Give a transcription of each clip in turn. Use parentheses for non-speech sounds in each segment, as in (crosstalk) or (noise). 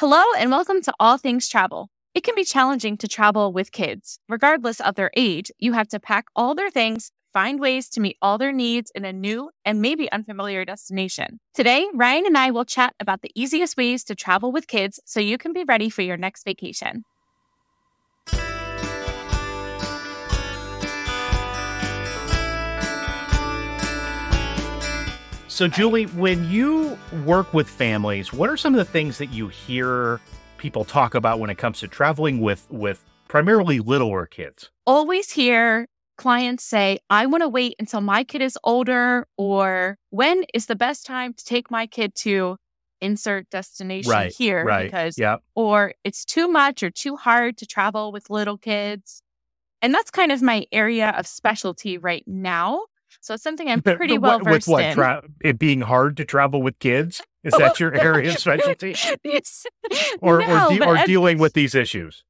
Hello, and welcome to All Things Travel. It can be challenging to travel with kids. Regardless of their age, you have to pack all their things, find ways to meet all their needs in a new and maybe unfamiliar destination. Today, Ryan and I will chat about the easiest ways to travel with kids so you can be ready for your next vacation. So, Julie, when you work with families, what are some of the things that you hear people talk about when it comes to traveling with with primarily littler kids? Always hear clients say, I want to wait until my kid is older, or when is the best time to take my kid to insert destination Right, here? right, Because, Yep. or it's too much or too hard to travel with little kids. And that's kind of my area of specialty right now. So it's something I'm (laughs) pretty well versed what in. tra- it being hard to travel with kids? Is (laughs) oh, that your area of specialty, (laughs) It's- or no, or, de- or dealing with these issues?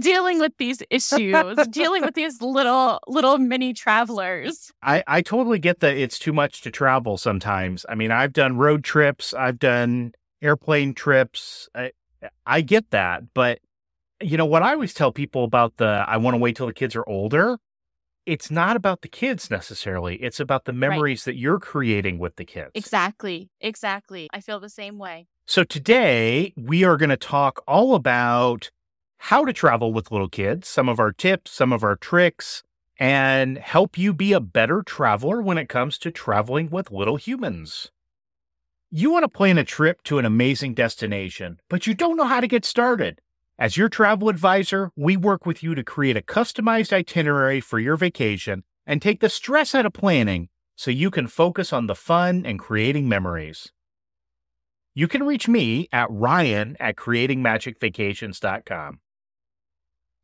dealing with these issues, dealing with these little little mini travelers. I, I totally get that it's too much to travel sometimes. I mean, I've done road trips, I've done airplane trips. I, I get that. But, you know, what I always tell people about the I want to wait till the kids are older, it's not about the kids necessarily. It's about the memories that you're creating with the kids. Exactly, exactly. I feel the same way. So today we are going to talk all about how to travel with little kids, some of our tips, some of our tricks, and help you be a better traveler when it comes to traveling with little humans. You want to plan a trip to an amazing destination, but you don't know how to get started. As your travel advisor, we work with you to create a customized itinerary for your vacation and take the stress out of planning so you can focus on the fun and creating memories. You can reach me at ryan at creatingmagicvacations.com.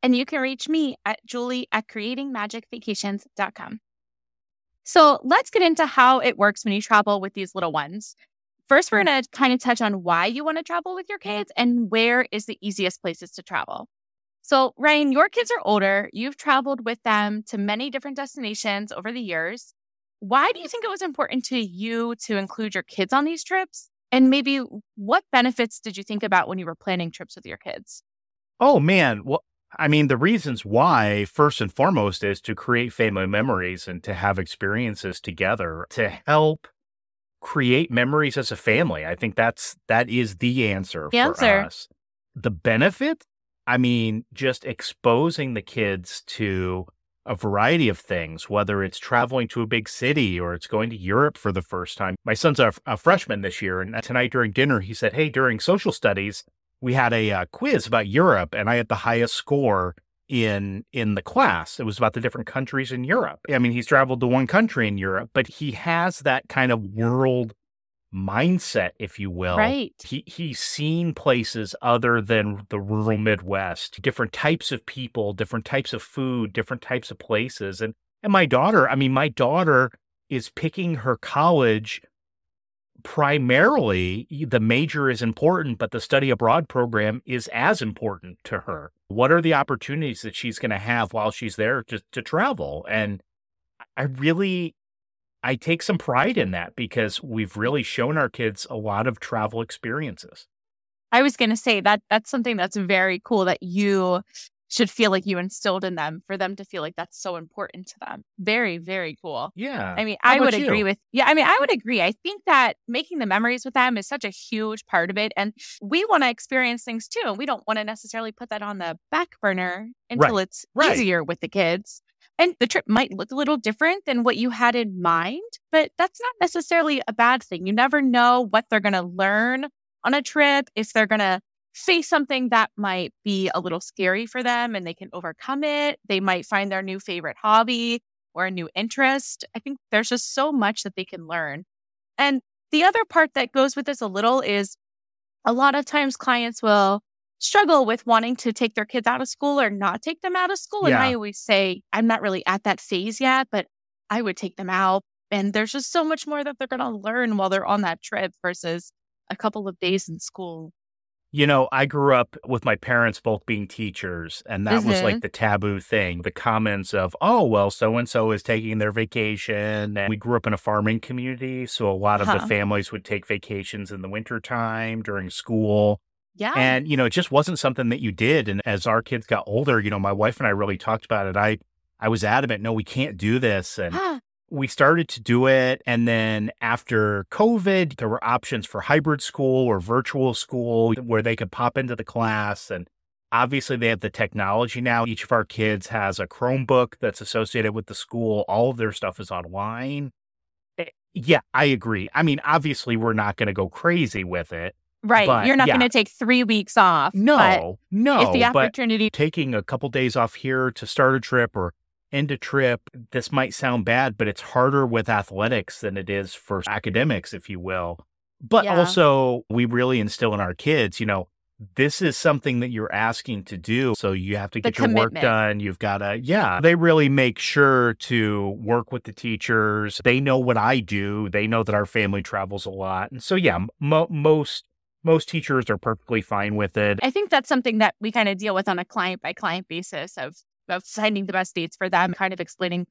And you can reach me at julie at creatingmagicvacations.com. So let's get into how it works when you travel with these little ones. First, we're mm. going to kind of touch on why you want to travel with your kids and where is the easiest places to travel. So, Ryan, your kids are older. You've traveled with them to many different destinations over the years. Why do you think it was important to you to include your kids on these trips? And maybe what benefits did you think about when you were planning trips with your kids? Oh, man. Well, I mean, the reasons why, first and foremost, is to create family memories and to have experiences together to help create memories as a family. I think that's that is the answer The for answer. us. The benefit, I mean, just exposing the kids to a variety of things, whether it's traveling to a big city or it's going to Europe for the first time. My son's a, a freshman this year, and tonight during dinner, he said, Hey, during social studies, we had a uh, quiz about Europe, and I had the highest score in in the class. It was about the different countries in Europe. I mean, he's traveled to one country in Europe, but he has that kind of world mindset, if you will. Right. He he's seen places other than the rural Midwest, different types of people, different types of food, different types of places. And and my daughter, I mean, my daughter is picking her college primarily the major is important, but the study abroad program is as important to her. What are the opportunities that she's going to have while she's there to, to travel? And I really, I take some pride in that because we've really shown our kids a lot of travel experiences. I was going to say that that's something that's very cool that you should feel like you instilled in them for them to feel like that's so important to them. Very, very cool. Yeah. I mean, How I would agree with, yeah, I mean, I would agree. I think that making the memories with them is such a huge part of it. And we want to experience things too. And we don't want to necessarily put that on the back burner until it's right. easier with the kids. And the trip might look a little different than what you had in mind, but that's not necessarily a bad thing. You never know what they're going to learn on a trip, if they're going to face something that might be a little scary for them and they can overcome it. They might find their new favorite hobby or a new interest. I think there's just so much that they can learn. And the other part that goes with this a little is a lot of times clients will struggle with wanting to take their kids out of school or not take them out of school. And I always say, I'm not really at that phase yet, but I would take them out. And there's just so much more that they're going to learn while they're on that trip versus a couple of days in school. You know, I grew up with my parents both being teachers, and that was Mhm. like the taboo thing. The comments of, oh, well, so and so is taking their vacation. And we grew up in a farming community. So a lot of the families would take vacations in the wintertime during school. Yeah. And, you know, it just wasn't something that you did. And as our kids got older, you know, my wife and I really talked about it. I, I was adamant, no, we can't do this. And we started to do it. And then after COVID, there were options for hybrid school or virtual school where they could pop into the class. And obviously, they have the technology now. Each of our kids has a Chromebook that's associated with the school, all of their stuff is online. Eh, yeah, I agree. I mean, obviously, we're not going to go crazy with it. Right. But, You're not yeah. going to take three weeks off. but No, no. if the but opportunity, taking a couple days off here to start a trip or end a trip, this might sound bad, but it's harder with athletics than it is for academics, if you will. But Yeah. also, we really instill in our kids, you know, this is something that you're asking to do. So you have to The get your work done. You've got to, yeah. They really make sure to work with the teachers. They know what I do. They know that our family travels a lot. And so, yeah, mo- most, most teachers are perfectly fine with it. I think that's something that we kind of deal with on a client by client basis of, of finding the best dates for them, kind of explaining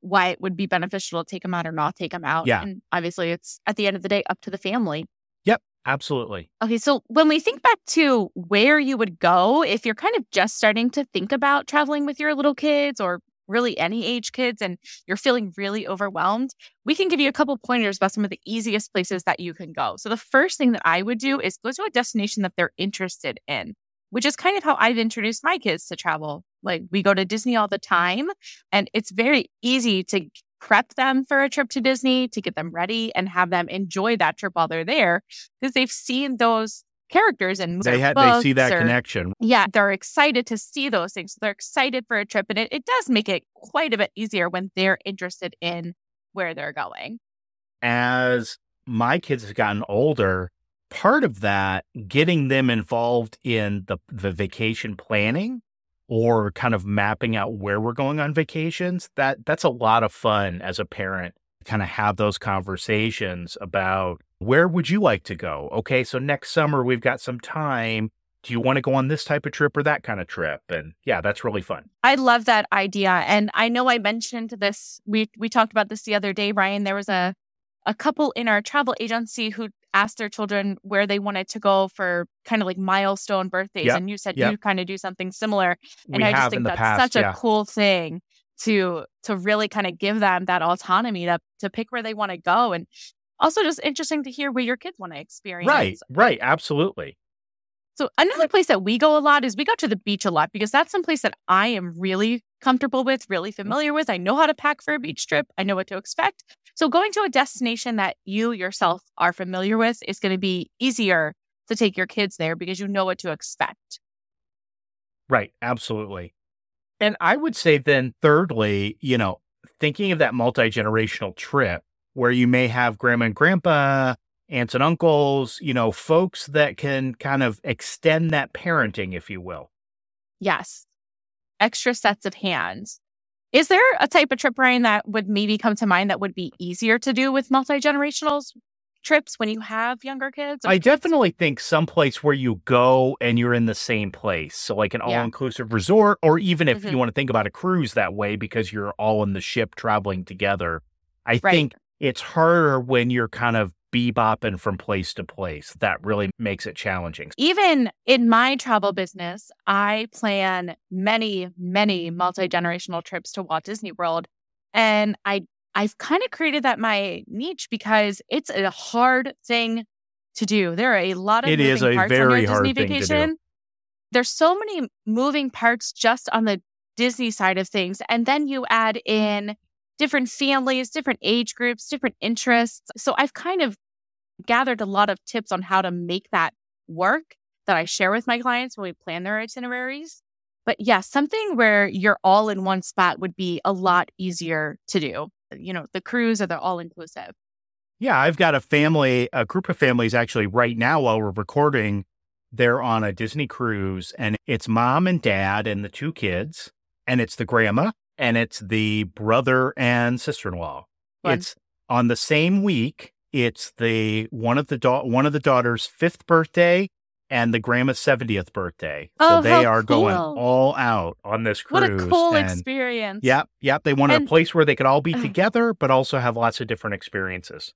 why it would be beneficial to take them out or not take them out. Yeah. And obviously, it's at the end of the day up to the family. Yep, absolutely. Okay, so when we think back to where you would go if you're kind of just starting to think about traveling with your little kids or really any age kids and you're feeling really overwhelmed, we can give you a couple pointers about some of the easiest places that you can go. So the first thing that I would do is go to a destination that they're interested in, which is kind of how I've introduced my kids to travel. Like we go to Disney all the time and it's very easy to prep them for a trip to Disney, to get them ready and have them enjoy that trip while they're there because they've seen those characters and They they see that or, connection. Yeah, they're excited to see those things. They're excited for a trip, and it, it does make it quite a bit easier when they're interested in where they're going. As my kids have gotten older, part of that getting them involved in the the vacation planning or kind of mapping out where we're going on vacations, that that's a lot of fun as a parent. Kind of have those conversations about where would you like to go? Okay, so next summer we've got some time. Do you want to go on this type of trip or that kind of trip? And yeah, that's really fun. I love that idea, and I know I mentioned this. We we talked about this the other day, Ryan. There was a a couple in our travel agency who asked their children where they wanted to go for kind of like milestone birthdays, Yep, and you said yep. you kind of do something similar. and we I just think that's past. such yeah. a cool thing to to really kind of give them that autonomy to to pick where they want to go and also just interesting to hear where your kids want to experience. right, right, absolutely. So another place that we go a lot is we go to the beach a lot because that's some place that I am really comfortable with, really mm-hmm. familiar with. I know how to pack for a beach trip. I know what to expect. So going to a destination that you yourself are familiar with is going to be easier to take your kids there because you know what to expect. Right, absolutely. And I would say then, thirdly, you know, thinking of that multi generational trip where you may have grandma and grandpa, aunts and uncles, you know, folks that can kind of extend that parenting, if you will. Yes. Extra sets of hands. Is there a type of trip, Ryan, that would maybe come to mind that would be easier to do with multi generational trips when you have younger kids? I definitely think someplace where you go and you're in the same place. So, like an all inclusive resort, or even if Mhm. you want to think about a cruise that way because you're all in the ship traveling together. I Right. think it's harder when you're kind of bebopping from place to place. That really makes it challenging. even in my travel business, I plan many, many multi generational trips to Walt Disney World. And I I've kind of created that my niche because it's a hard thing to do. There are a lot of It moving is a parts very on your hard Disney thing to do. vacation. There's so many moving parts just on the Disney side of things. And then you add in different families, different age groups, different interests. So I've kind of gathered a lot of tips on how to make that work that I share with my clients when we plan their itineraries. But yeah, something where you're all in one spot would be a lot easier to do. You know, the cruise or the all inclusive. Yeah, I've got a family, a group of families actually right now while we're recording. They're on a Disney cruise and it's mom and dad and the two kids, and it's the grandma and it's the brother and sister in law. It's on the same week. It's the one of the da- one of the daughter's fifth birthday and the grandma's 70th birthday. So Oh, they how are going all out on this cruise. What a cool and- experience. Yep, yep. They wanted And- a place where they could all be uh-huh. together, but also have lots of different experiences.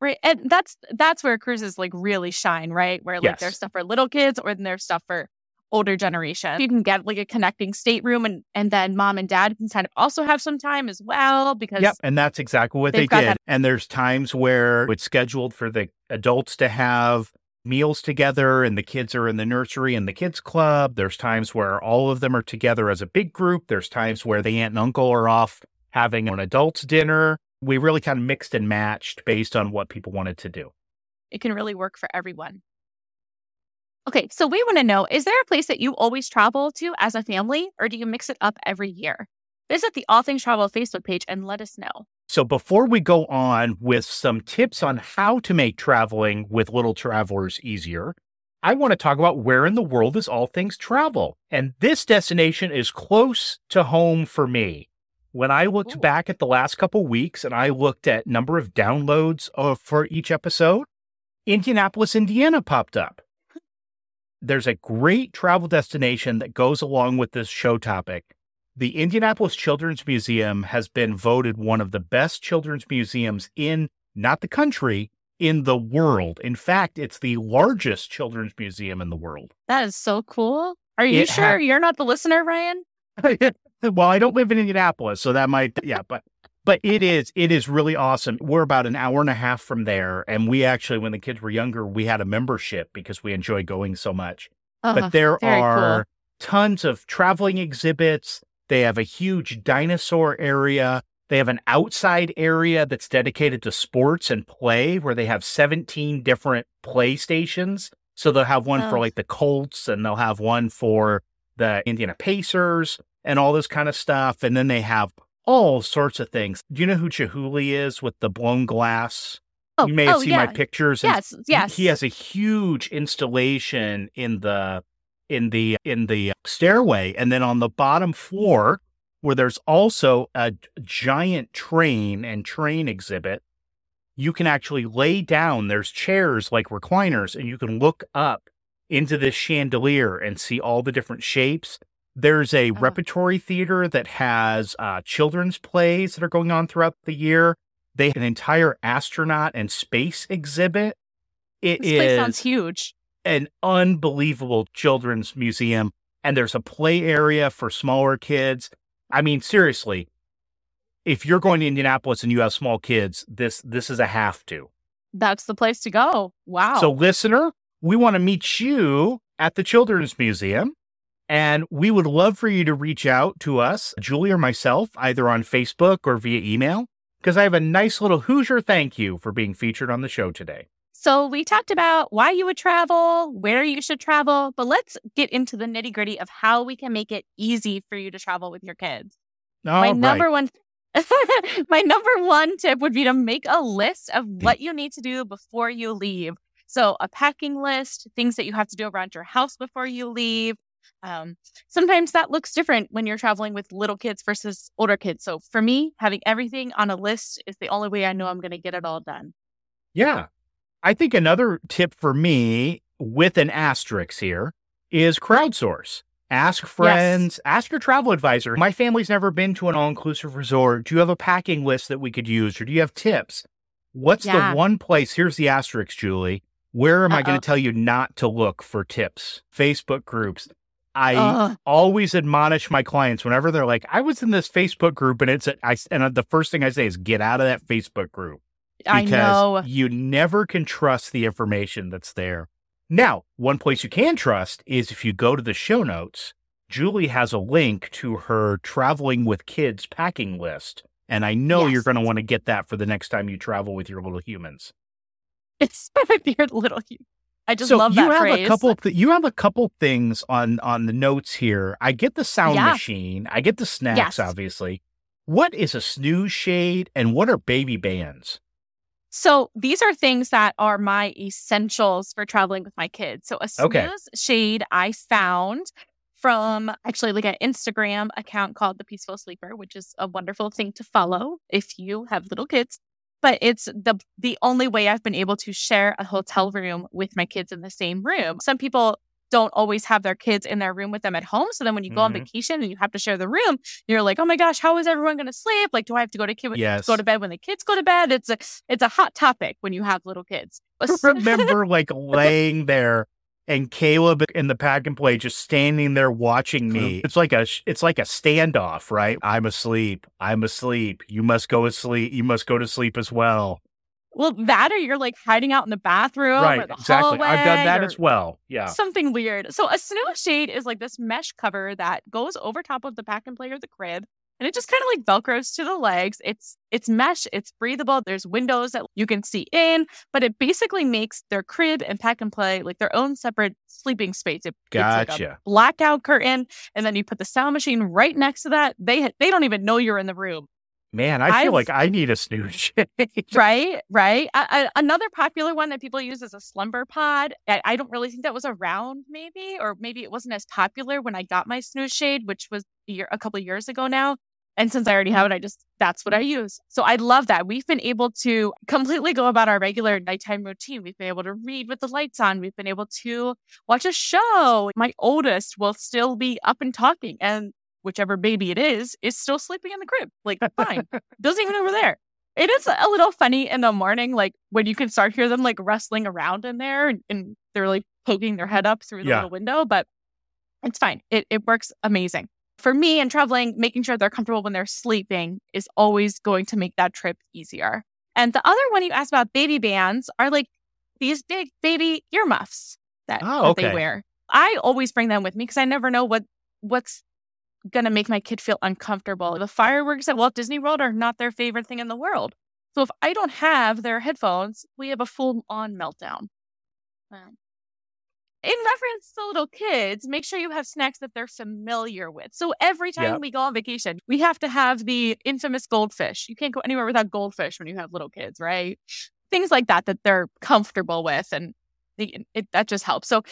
Right. And that's that's where cruises like really shine, right? Where like Yes. there's stuff for little kids or there's stuff for older generation. You can get like a connecting stateroom and and then mom and dad can kind of also have some time as well because Yep, and that's exactly what they did. that- And there's times where it's scheduled for the adults to have meals together and the kids are in the nursery and the kids club. There's times where all of them are together as a big group. There's times where the aunt and uncle are off having an adults dinner. We really kind of mixed and matched based on what people wanted to do. it can really work for everyone. Okay, so we want to know is there a place that you always travel to as a family or do you mix it up every year? Visit the All Things Travel Facebook page and let us know. So before we go on with some tips on how to make traveling with little travelers easier, I want to talk about where in the world is all things travel. And this destination is close to home for me. When I looked Ooh. back at the last couple weeks and I looked at number of downloads of, for each episode, Indianapolis, Indiana popped up. There's a great travel destination that goes along with this show topic. The Indianapolis Children's Museum has been voted one of the best children's museums in not the country, in the world. In fact, it's the largest children's museum in the world. That is so cool. Are you It sure ha- you're not the listener, Ryan? (laughs) well, I don't live in Indianapolis, so that might yeah, but but it is it is really awesome. We're about an hour and a half from there, and we actually, when the kids were younger, we had a membership because we enjoy going so much. Uh, but there very are cool. tons of traveling exhibits. They have a huge dinosaur area. They have an outside area that's dedicated to sports and play where they have 17 different play stations. So they'll have one for Oh. like the Colts and they'll have one for the Indiana Pacers and all this kind of stuff. And then they have all sorts of things. Do you know who Chihuly is with the blown glass? Oh, you may have oh, seen yeah. my pictures. and Yes, yes. He has a huge installation in the in the in the stairway and then on the bottom floor where there's also a giant train and train exhibit you can actually lay down there's chairs like recliners and you can look up into this chandelier and see all the different shapes there's a Oh. repertory theater that has uh, children's plays that are going on throughout the year they have an entire astronaut and space exhibit It is This place sounds huge. an unbelievable children's museum and there's a play area for smaller kids. I mean seriously, if you're going to Indianapolis and you have small kids, this this is a have to. That's the place to go. Wow. So listener, we want to meet you at the Children's Museum and we would love for you to reach out to us, Julie or myself, either on Facebook or via email because I have a nice little Hoosier thank you for being featured on the show today. So we talked about why you would travel, where you should travel, but let's get into the nitty gritty of how we can make it easy for you to travel with your kids. All my right. number one (laughs) my number one tip would be to make a list of hmm. what you need to do before you leave. So a packing list, things that you have to do around your house before you leave. Um, sometimes that looks different when you're traveling with little kids versus older kids. So for me, having everything on a list is the only way I know I'm going to get it all done. Yeah. I think another tip for me with an asterisk here is crowdsource. Ask friends, ask your travel advisor. My family's never been to an all inclusive resort. Do you have a packing list that we could use or do you have tips? What's Yeah. the one place? Here's the asterisk, Julie. Where am I going to tell you not to look for tips? Facebook groups. I Ugh. always admonish my clients whenever they're like, I was in this Facebook group and it's, a, I, and the first thing I say is get out of that Facebook group I because know. you never can trust the information that's there. Now, one place you can trust is if you go to the show notes, Julie has a link to her traveling with kids packing list. And I know you're going to want to get that for the next time you travel with your little humans. It's (laughs) your little. I just so love you that have phrase. a couple. Th- you have a couple things on on the notes here. I get the sound Yeah. machine. I get the snacks. Yes. Obviously, what is a snooze shade and what are baby bands? So these are things that are my essentials for traveling with my kids. So a snooze Okay. shade I found from actually like an Instagram account called the Peaceful Sleeper, which is a wonderful thing to follow if you have little kids. But it's the the only way I've been able to share a hotel room with my kids in the same room. Some people don't always have their kids in their room with them at home. So then when you go mm-hmm. on vacation and you have to share the room, you're like, oh my gosh, how is everyone going to sleep? Like, do I have to go to kid yes. go to bed when the kids go to bed? It's a it's a hot topic when you have little kids. (laughs) remember like laying there and Caleb in the pack and play just standing there watching me. It's like a it's like a standoff, right? I'm asleep. I'm asleep. You must go to sleep. You must go to sleep as well. Well, that or you're like hiding out in the bathroom right, or the exactly. hallway. I've done that as well. Yeah. Something weird. So a snooze shade is like this mesh cover that goes over top of the pack and play or the crib. And it just kind of like velcros to the legs. It's it's mesh, it's breathable. There's windows that you can see in, but it basically makes their crib and pack and play like their own separate sleeping space. It, gotcha. It's like a blackout curtain, and then you put the sound machine right next to that. They they don't even know you're in the room. Man, I feel I've, like I need a snooze (laughs) shade. right, right. I, I, another popular one that people use is a slumber pod. I, I, don't really think that was around, maybe, or maybe it wasn't as popular when I got my snooze shade, which was a, year, a couple years ago now. And since I already have it, I just that's what I use. So I love that. We've been able to completely go about our regular nighttime routine. We've been able to read with the lights on. We've been able to watch a show. My oldest will still be up and talking, and whichever baby it is, is still sleeping in the crib. Like, fine. (laughs) Doesn't even over there. It is a little funny in the morning, like when you can start hear them like rustling around in there and, and they're like poking their head up through the yeah. little window, but it's fine. It it works amazing. For me and traveling, making sure they're comfortable when they're sleeping is always going to make that trip easier. And the other one you asked about baby bands are like these big baby earmuffs that, oh, okay. that they wear. I always bring them with me because I never know what what's going to make my kid feel uncomfortable. The fireworks at Walt Disney World are not their favorite thing in the world. So if I don't have their headphones, we have a full on meltdown. In reference to little kids, make sure you have snacks that they're familiar with. So every time we go on vacation, we have to have the infamous goldfish. You can't go anywhere without goldfish when you have little kids, right? Things like that that they're comfortable with and it, that just helps. So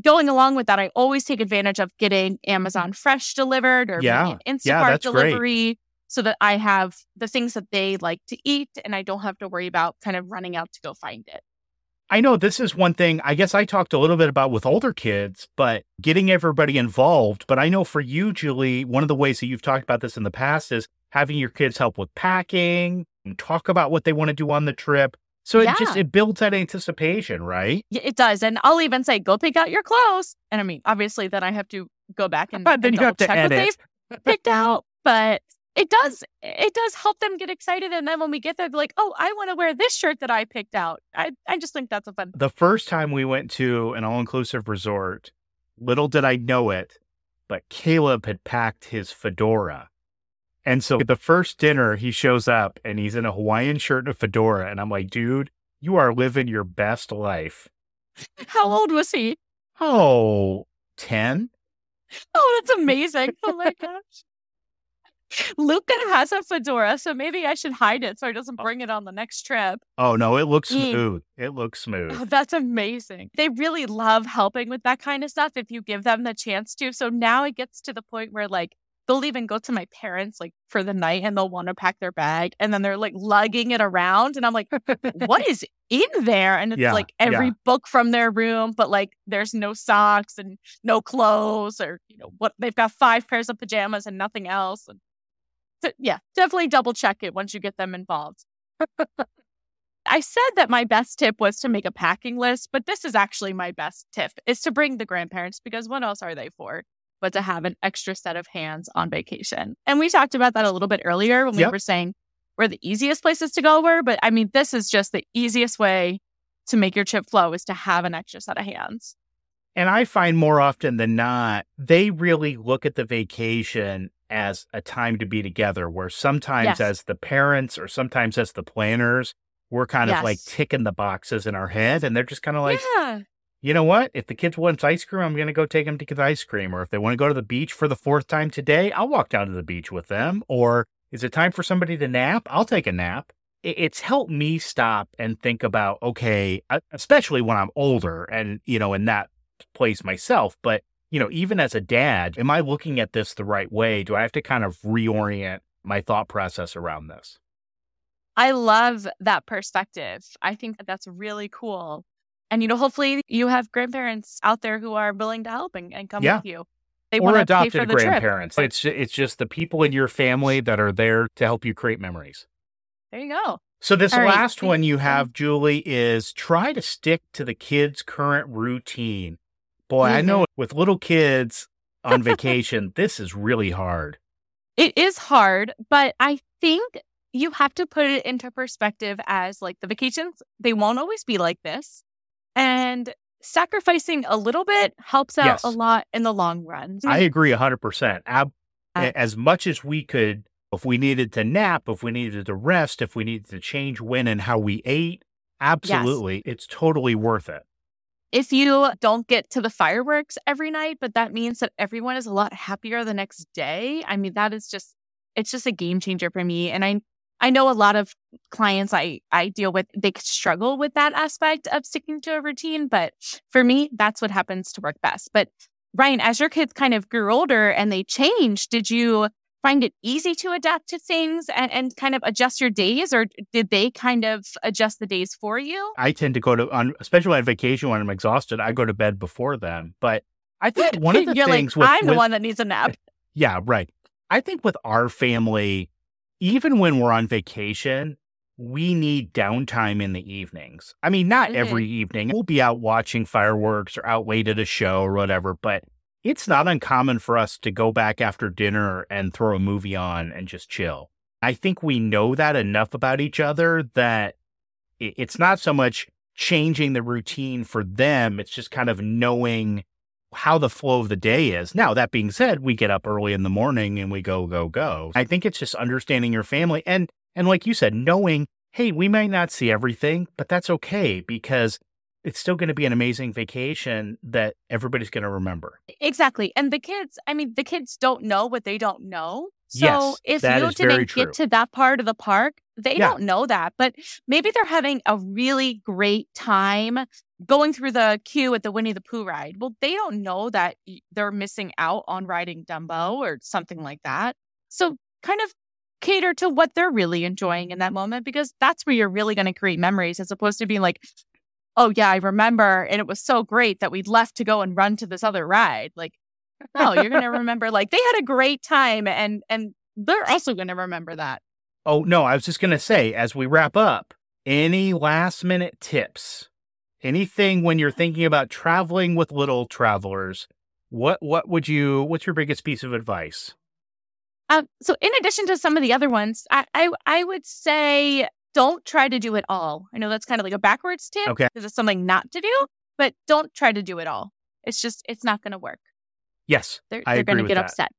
going along with that, I always take advantage of getting Amazon Fresh delivered or yeah. Instacart yeah, delivery great. so that I have the things that they like to eat and I don't have to worry about kind of running out to go find it. I know this is one thing I guess I talked a little bit about with older kids, but getting everybody involved. But I know for you, Julie, one of the ways that you've talked about this in the past is having your kids help with packing and talk about what they want to do on the trip. So it yeah. just it builds that anticipation, right? Yeah, it does. And I'll even say, go pick out your clothes. And I mean, obviously, then I have to go back (laughs) and, but then and you have to check edit. what they've picked out. But it does it does help them get excited. And then when we get there, they're like, oh, I want to wear this shirt that I picked out. I, I just think that's a fun. The first time we went to an all inclusive resort, little did I know it, but Caleb had packed his fedora. And so the first dinner, he shows up and he's in a Hawaiian shirt and a fedora. And I'm like, dude, you are living your best life. How old was he? Oh, 10? Oh, that's amazing. Oh my gosh. Luca has a fedora, so maybe I should hide it so he doesn't bring it on the next trip. Oh, no, it looks mm. smooth. It looks smooth. Oh, that's amazing. They really love helping with that kind of stuff if you give them the chance to. So now it gets to the point where, like, they'll even go to my parents like for the night and they'll want to pack their bag and then they're like lugging it around and I'm like, what is in there? And it's yeah, like every yeah. book from their room, but like there's no socks and no clothes or you know what they've got five pairs of pajamas and nothing else. And so, yeah, definitely double check it once you get them involved. I said that my best tip was to make a packing list, but this is actually my best tip is to bring the grandparents because what else are they for? but to have an extra set of hands on vacation. And we talked about that a little bit earlier when yep. we were saying where the easiest places to go were. But I mean, this is just the easiest way to make your trip flow is to have an extra set of hands. And I find more often than not, they really look at the vacation as a time to be together, where sometimes yes. as the parents or sometimes as the planners, we're kind yes. of like ticking the boxes in our head and they're just kind of like, yeah you know what? If the kids want ice cream, I'm going to go take them to get ice cream. Or if they want to go to the beach for the fourth time today, I'll walk down to the beach with them. Or is it time for somebody to nap? I'll take a nap. It's helped me stop and think about, okay, especially when I'm older and, you know, in that place myself. But, you know, even as a dad, am I looking at this the right way? Do I have to kind of reorient my thought process around this? I love that perspective. I think that that's really cool And, you know, hopefully you have grandparents out there who are willing to help and, and come Yeah. with you. They or adopted the trip. grandparents. It's it's just the people in your family that are there to help you create memories. There you go. So this All right, last thank one you. have, Julie, is try to stick to the kids' current routine. Boy, I Mm-hmm. know with little kids on vacation, this is really hard. It is hard, but I think you have to put it into perspective as like the vacations, they won't always be like this. And sacrificing a little bit helps out Yes. a lot in the long run. I agree 100%. Ab- Uh, as much as we could, if we needed to nap, if we needed to rest, if we needed to change when and how we ate, absolutely. It's totally worth it. If you don't get to the fireworks every night, but that means that everyone is a lot happier the next day. I mean, that is just it's just a game changer for me. And I I know a lot of clients I I deal with they struggle with that aspect of sticking to a routine, but for me, that's what happens to work best. But Ryan, as your kids kind of grew older and they changed, did you find it easy to adapt to things and, and kind of adjust your days, or did they kind of adjust the days for you? I tend to go to, on, especially on vacation when I'm exhausted, I go to bed before then. But I think (laughs) one of the things like, with, I'm the one that needs a nap. (laughs) Yeah, right. I think with our family, even when we're on vacation, we need downtime in the evenings. I mean, not Mhm. every evening. We'll be out watching fireworks or out late at a show or whatever, but it's not uncommon for us to go back after dinner and throw a movie on and just chill. I think we know that enough about each other that it's not so much changing the routine for them, it's just kind of knowing how the flow of the day is. Now, that being said, we get up early in the morning and we go, go, go. I think it's just understanding your family and and like you said, knowing, hey, we might not see everything, but that's okay because it's still going to be an amazing vacation that everybody's going to remember. Exactly. And the kids, I mean, the kids don't know what they don't know. So Yes, if you didn't get to that part of the park, they Yeah. don't know that. But maybe they're having a really great time going through the queue at the Winnie the Pooh ride. Well, they don't know that they're missing out on riding Dumbo or something like that. So kind of cater to what they're really enjoying in that moment because that's where you're really going to create memories as opposed to being like, oh, yeah, I remember. And it was so great that we left to go and run to this other ride. Like, no, you're going (laughs) to remember like they had a great time and and they're also going to remember that. Oh, no, I was just going to say, as we wrap up, any last minute tips? Anything when you're thinking about traveling with little travelers? What what would you what's your biggest piece of advice? Um, so in addition to some of the other ones, I, I I would say don't try to do it all. I know that's kind of like a backwards tip Okay. because it's something not to do, but don't try to do it all. It's just it's not going to work. Yes, They're they're going to get that. upset.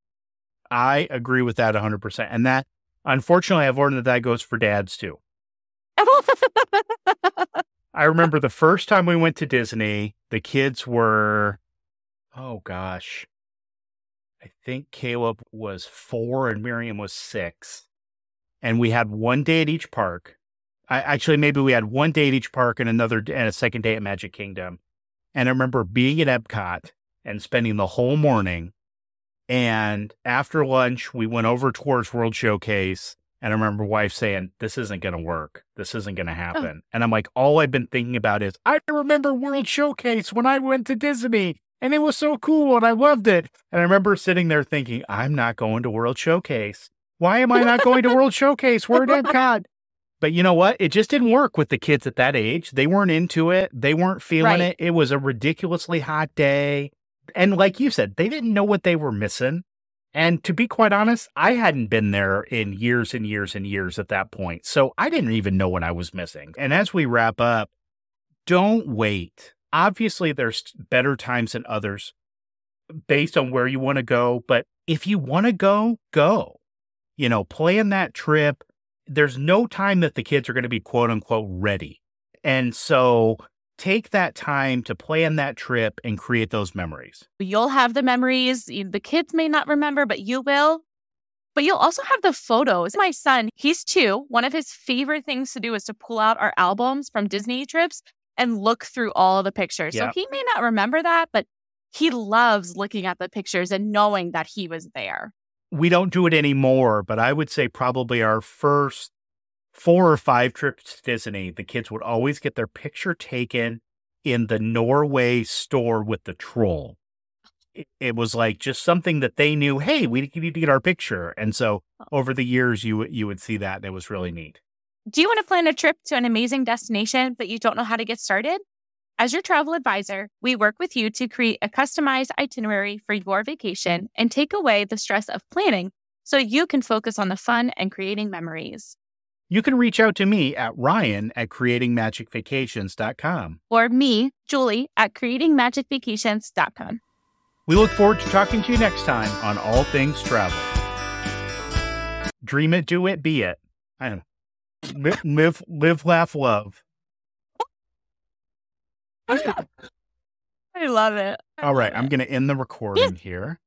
I agree with that 100%. And that, unfortunately, I've learned that that goes for dads too. (laughs) I remember the first time we went to Disney, the kids were, oh gosh, I think Caleb was four and Miriam was six. And we had one day at each park. I actually, maybe we had one day at each park and another and a second day at Magic Kingdom. And I remember being at Epcot and spending the whole morning. And after lunch, we went over towards World Showcase. And I remember wife saying, This isn't going to work. This isn't going to oh. happen. And I'm like, All I've been thinking about is, I remember World Showcase when I went to Disney and it was so cool and I loved it. And I remember sitting there thinking, I'm not going to World Showcase. Why am I not going to (laughs) World Showcase? We're at Epcot. But you know what? It just didn't work with the kids at that age. They weren't into it. They weren't feeling Right. it. It was a ridiculously hot day. And like you said, they didn't know what they were missing. And to be quite honest, I hadn't been there in years and years and years at that point. So I didn't even know what I was missing. And as we wrap up, don't wait. Obviously, there's better times than others based on where you want to go. But if you want to go, go. You know, plan that trip. There's no time that the kids are going to be quote unquote ready. And so take that time to plan that trip and create those memories. You'll have the memories. The kids may not remember, but you will. But you'll also have the photos. My son, he's two. One of his favorite things to do is to pull out our albums from Disney trips and look through all the pictures. Yeah. So he may not remember that, but he loves looking at the pictures and knowing that he was there. We don't do it anymore, but I would say probably our first four or five trips to Disney, the kids would always get their picture taken in the Norway store with the troll. It, it was like just something that they knew. Hey, we need to get our picture, and so oh. over the years, you you would see that, and it was really neat. Do you want to plan a trip to an amazing destination, but you don't know how to get started? As your travel advisor, we work with you to create a customized itinerary for your vacation and take away the stress of planning so you can focus on the fun and creating memories. You can reach out to me at ryan at creatingmagicvacations.com. Or me, Julie, at creatingmagicvacations.com. We look forward to talking to you next time on All Things Travel. Dream it, do it, be it. I don't know. Live, live, live laugh, love. (laughs) I love it. All right, I'm going to end the recording here.